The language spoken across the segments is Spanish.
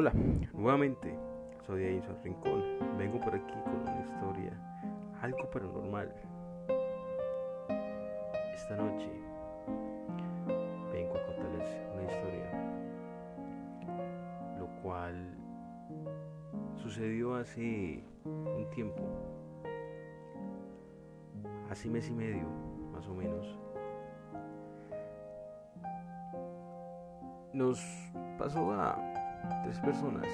Hola, nuevamente soy Edison Rincón. Vengo por aquí con una historia, algo paranormal. Esta noche vengo a contarles una historia, lo cual sucedió hace un tiempo, hace mes y medio más o menos. Nos pasó a tres personas,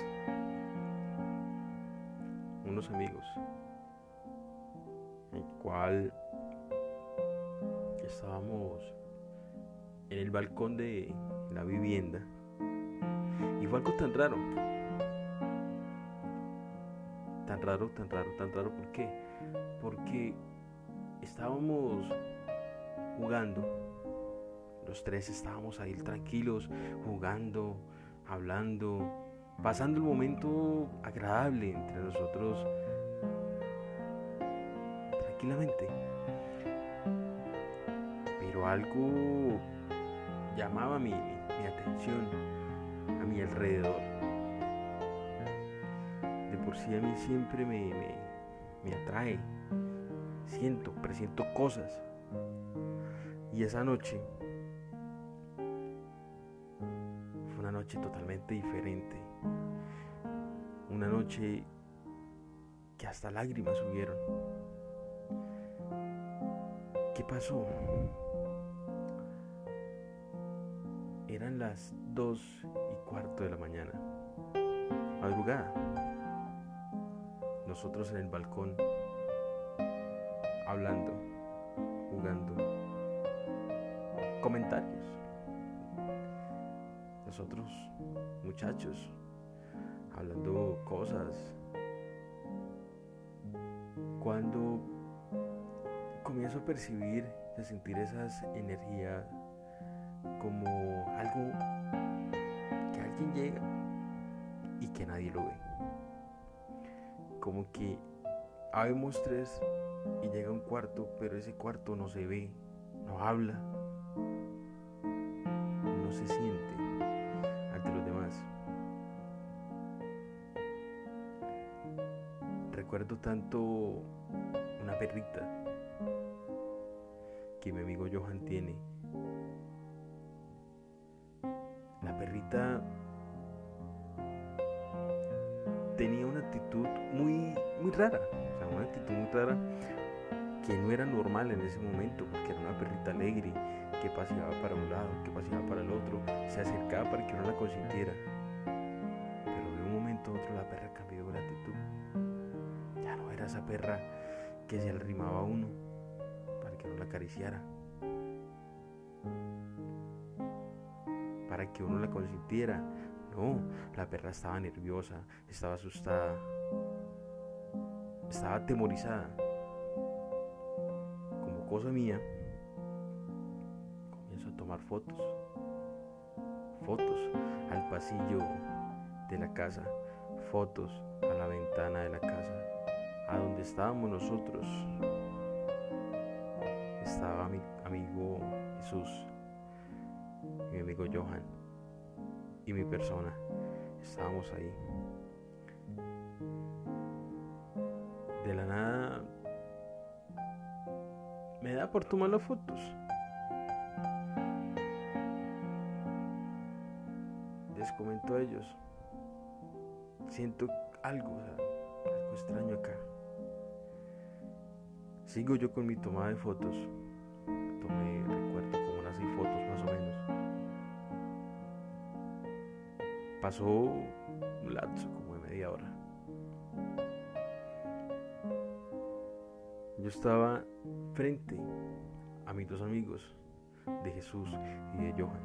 unos amigos, el cual estábamos en el balcón de la vivienda. Y fue algo tan raro, tan raro, tan raro, tan raro, ¿por qué? Porque estábamos jugando. Los tres estábamos ahí tranquilos, jugando, hablando, pasando el momento agradable entre nosotros tranquilamente. Pero algo llamaba mi, mi atención a mi alrededor. De por sí a mí siempre me, me, me atrae. Siento, presiento cosas. Y esa noche noche totalmente diferente. Una noche que hasta lágrimas subieron. ¿Qué pasó? Eran las dos y cuarto de la mañana. Madrugada. Nosotros en el balcón, hablando, jugando, comentarios. Nosotros, muchachos, hablando cosas. Cuando comienzo a percibir, a sentir esas energías como algo que alguien llega y que nadie lo ve. Como que habemos tres y llega un cuarto, pero ese cuarto no se ve, no habla, no se siente Recuerdo tanto una perrita que mi amigo Johan tiene. La perrita tenía una actitud muy, muy rara, o sea, una actitud muy rara que no era normal en ese momento, porque era una perrita alegre, que paseaba para un lado, que paseaba para el otro, se acercaba para que uno la consintiera. Que se arrimaba a uno para que uno la acariciara. Para que uno la consintiera. No, la perra estaba nerviosa, estaba asustada, estaba atemorizada. Como cosa mía, comienzo a tomar fotos, fotos al pasillo de la casa, fotos a la ventana de la casa, a donde estábamos nosotros. Estaba mi amigo Jesús, mi amigo Johan y mi persona. Estábamos ahí. De la nada me da por tomar las fotos. Les comento a ellos. Siento algo, algo extraño acá. Sigo yo con mi toma de fotos. Tomé, recuerdo, como unas seis fotos más o menos. Pasó un lapso como de media hora. Yo estaba frente a mis dos amigos, de Jesús y de Johan.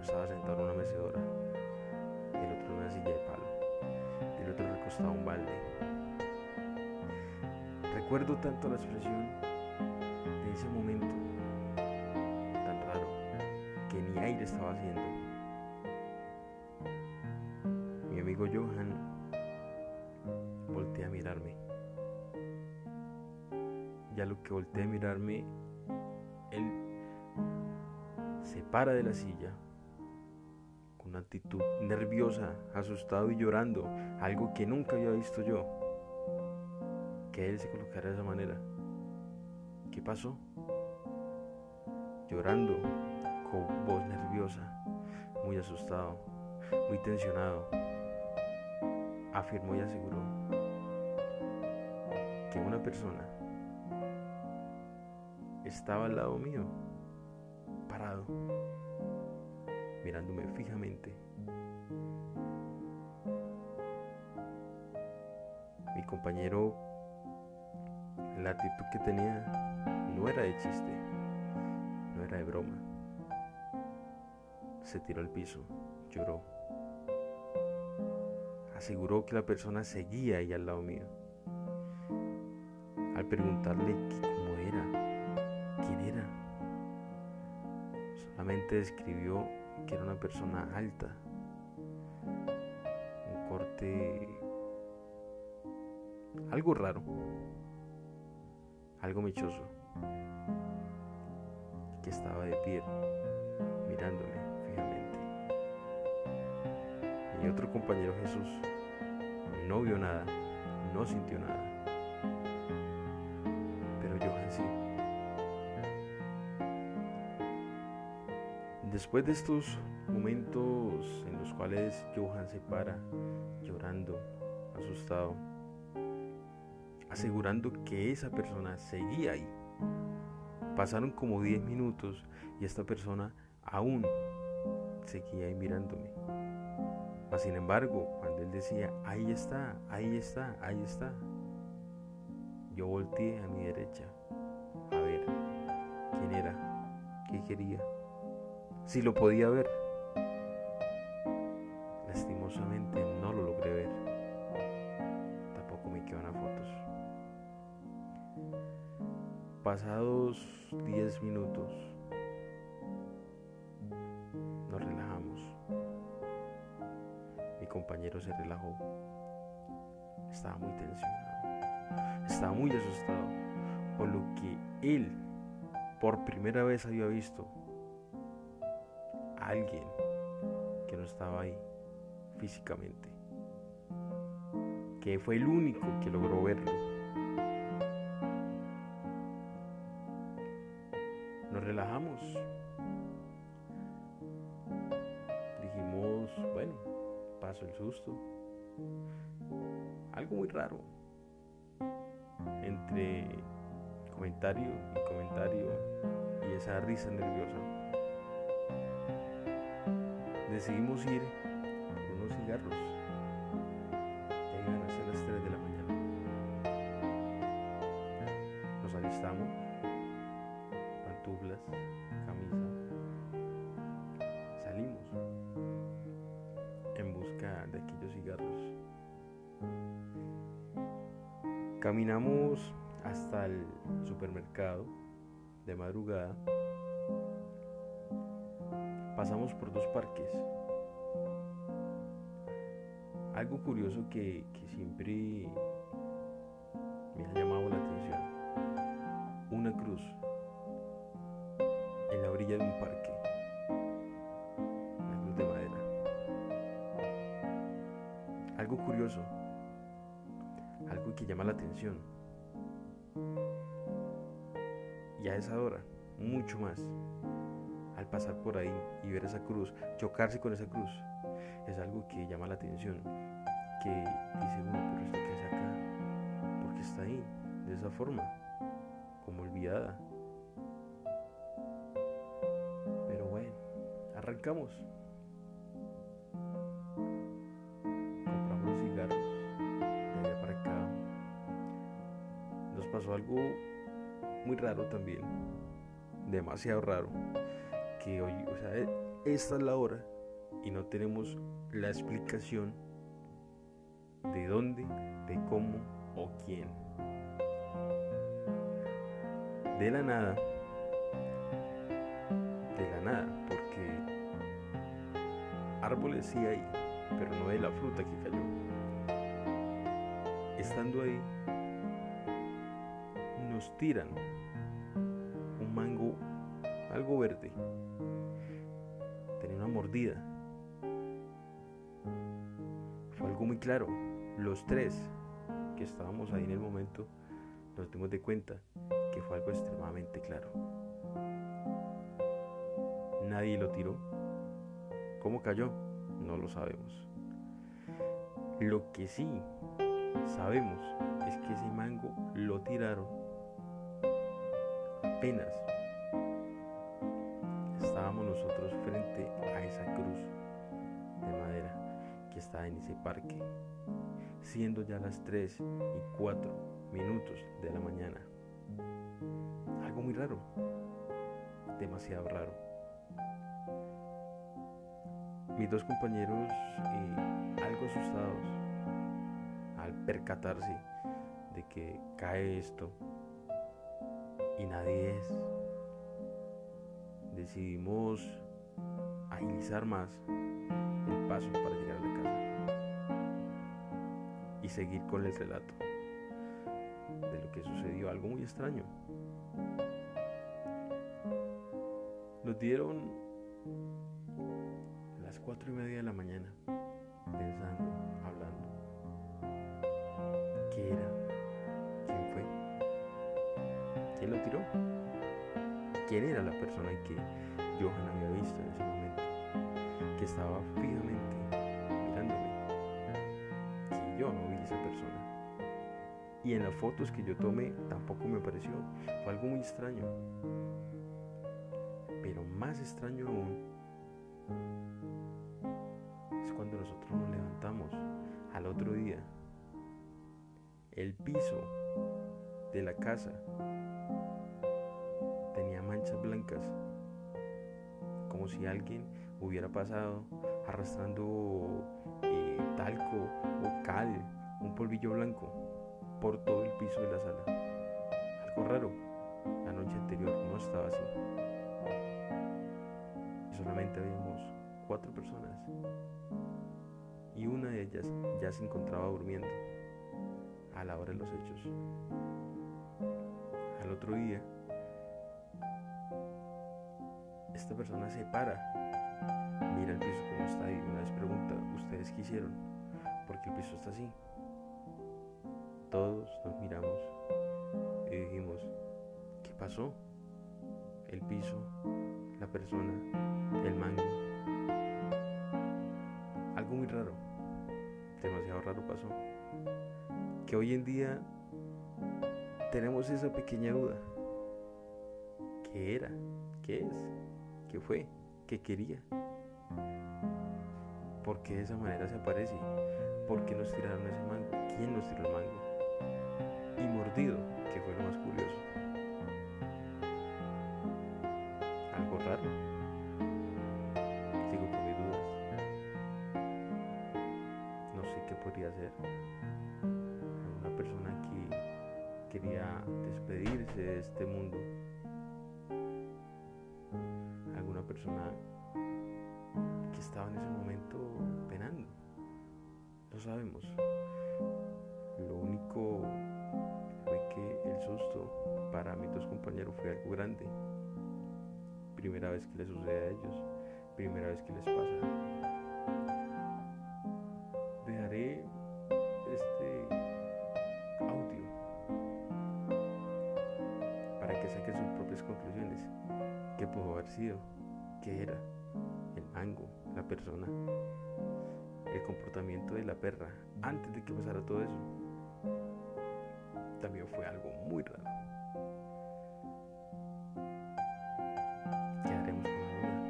Estaba sentado en una mecedora, el otro en una silla de palo, el otro recostado a un balde. Recuerdo tanto la expresión de ese momento tan raro que ni aire estaba haciendo. Mi amigo Johan voltea a mirarme. Ya lo que voltea a mirarme, él se para de la silla con una actitud nerviosa, asustado y llorando, algo que nunca había visto yo, que él se colocara de esa manera. ¿Qué pasó? Llorando, con voz nerviosa, muy asustado, muy tensionado, afirmó y aseguró que una persona estaba al lado mío, parado, mirándome fijamente. Mi compañero, la actitud que tenía no era de chiste, no era de broma. Se tiró al piso, lloró. Aseguró que la persona seguía ahí al lado mío. Al preguntarle cómo era, quién era, solamente describió que era una persona alta, un corte algo raro, algo mechoso, que estaba de pie, mirándome fijamente. Mi otro compañero Jesús no vio nada, no sintió nada, pero Johan sí. Después de estos momentos en los cuales Johan se para llorando, asustado, asegurando que esa persona seguía ahí. Pasaron como 10 minutos y esta persona aún seguía ahí mirándome. Mas sin embargo, cuando él decía, ahí está, ahí está, ahí está, yo volteé a mi derecha a ver quién era, qué quería si lo podía ver. Pasados 10 minutos, nos relajamos. Mi compañero se relajó. Estaba muy tensionado. Estaba muy asustado por lo que él por primera vez había visto alguien que no estaba ahí físicamente, que fue el único que logró verlo. Dijimos, bueno, pasó el susto. Algo muy raro. Entre comentario y comentario y esa risa nerviosa decidimos ir madrugada pasamos por dos parques. Algo curioso que, siempre me ha llamado la atención. Una cruz en la orilla de un parque. Una cruz de madera. Algo curioso. Algo que llama la atención. Y a esa hora, mucho más al pasar por ahí y ver esa cruz, chocarse con esa cruz, es algo que llama la atención, que dice uno, pero esto que hace acá, porque está ahí, de esa forma, como olvidada. Pero bueno, arrancamos. Compramos cigarros de allá para acá. Nos pasó algo muy raro también, demasiado raro que hoy, o sea, esta es la hora y no tenemos la explicación de dónde, de cómo o quién. De la nada, de la nada, porque árboles sí hay, pero no de la fruta que cayó. Estando ahí, nos tiran un mango algo verde. Tenía una mordida fue algo muy claro. Los tres que estábamos ahí en el momento nos dimos de cuenta que fue algo extremadamente claro. Nadie lo tiró. ¿Cómo cayó? No lo sabemos. Lo que sí sabemos es que ese mango lo tiraron apenas estábamos nosotros frente a esa cruz de madera que está en ese parque, siendo ya las 3 y 4 minutos de la mañana. Algo muy raro, demasiado raro. Mis dos compañeros, eh, algo asustados, al percatarse de que cae esto y nadie es, decidimos agilizar más el paso para llegar a la casa y seguir con el relato de lo que sucedió, algo muy extraño. Nos dieron las cuatro y media de la mañana pensando, ¿Quién lo tiró? ¿Quién era la persona que Johan había visto en ese momento? Que estaba fijamente mirándome. Y yo no vi esa persona. Y en las fotos que yo tomé tampoco me pareció. Fue algo muy extraño. Pero más extraño aún es cuando nosotros nos levantamos al otro día. El piso de la casa manchas blancas, como si alguien hubiera pasado arrastrando eh, talco o cal, un polvillo blanco, por todo el piso de la sala. Algo raro, la noche anterior no estaba así. Solamente habíamos cuatro personas y una de ellas ya se encontraba durmiendo a la hora de los hechos. Al otro día, esta persona se para, mira el piso como está y una vez pregunta, ¿ustedes qué hicieron? Porque el piso está así. Todos nos miramos y dijimos, ¿qué pasó? El piso, la persona, el mango. Algo muy raro, demasiado raro pasó. Que hoy en día tenemos esa pequeña duda. ¿Qué era? ¿Qué es? ¿Qué fue? ¿Qué quería? ¿Por qué de esa manera se aparece? ¿Por qué nos tiraron ese mango? ¿Quién nos tiró el mango? Y mordido, que fue lo más curioso. Algo raro. Sigo con mis dudas. No sé qué podría ser. Una persona que quería despedirse de este mundo. Persona que estaba en ese momento penando. No sabemos. Lo único fue que el susto para mis dos compañeros fue algo grande. Primera vez que les sucede a ellos, primera vez que les pasa. Dejaré este audio para que saquen sus propias conclusiones. ¿Qué pudo haber sido? ¿Qué era? El mango, la persona, el comportamiento de la perra antes de que pasara todo eso. También fue algo muy raro. Quedaremos con la duda.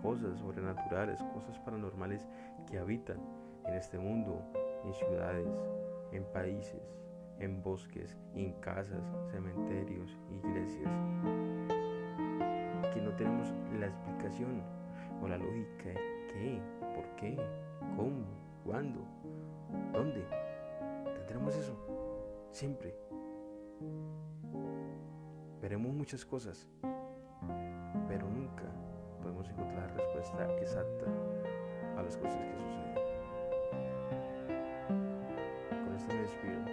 Cosas sobrenaturales, cosas paranormales que habitan en este mundo, en ciudades, en países, en bosques, en casas, cementerios, iglesias, que no tenemos la explicación o la lógica de qué, por qué, cómo, cuándo, dónde. Tendremos eso, siempre. Veremos muchas cosas, pero nunca podemos encontrar la respuesta exacta a las cosas que suceden. Con esto me despido.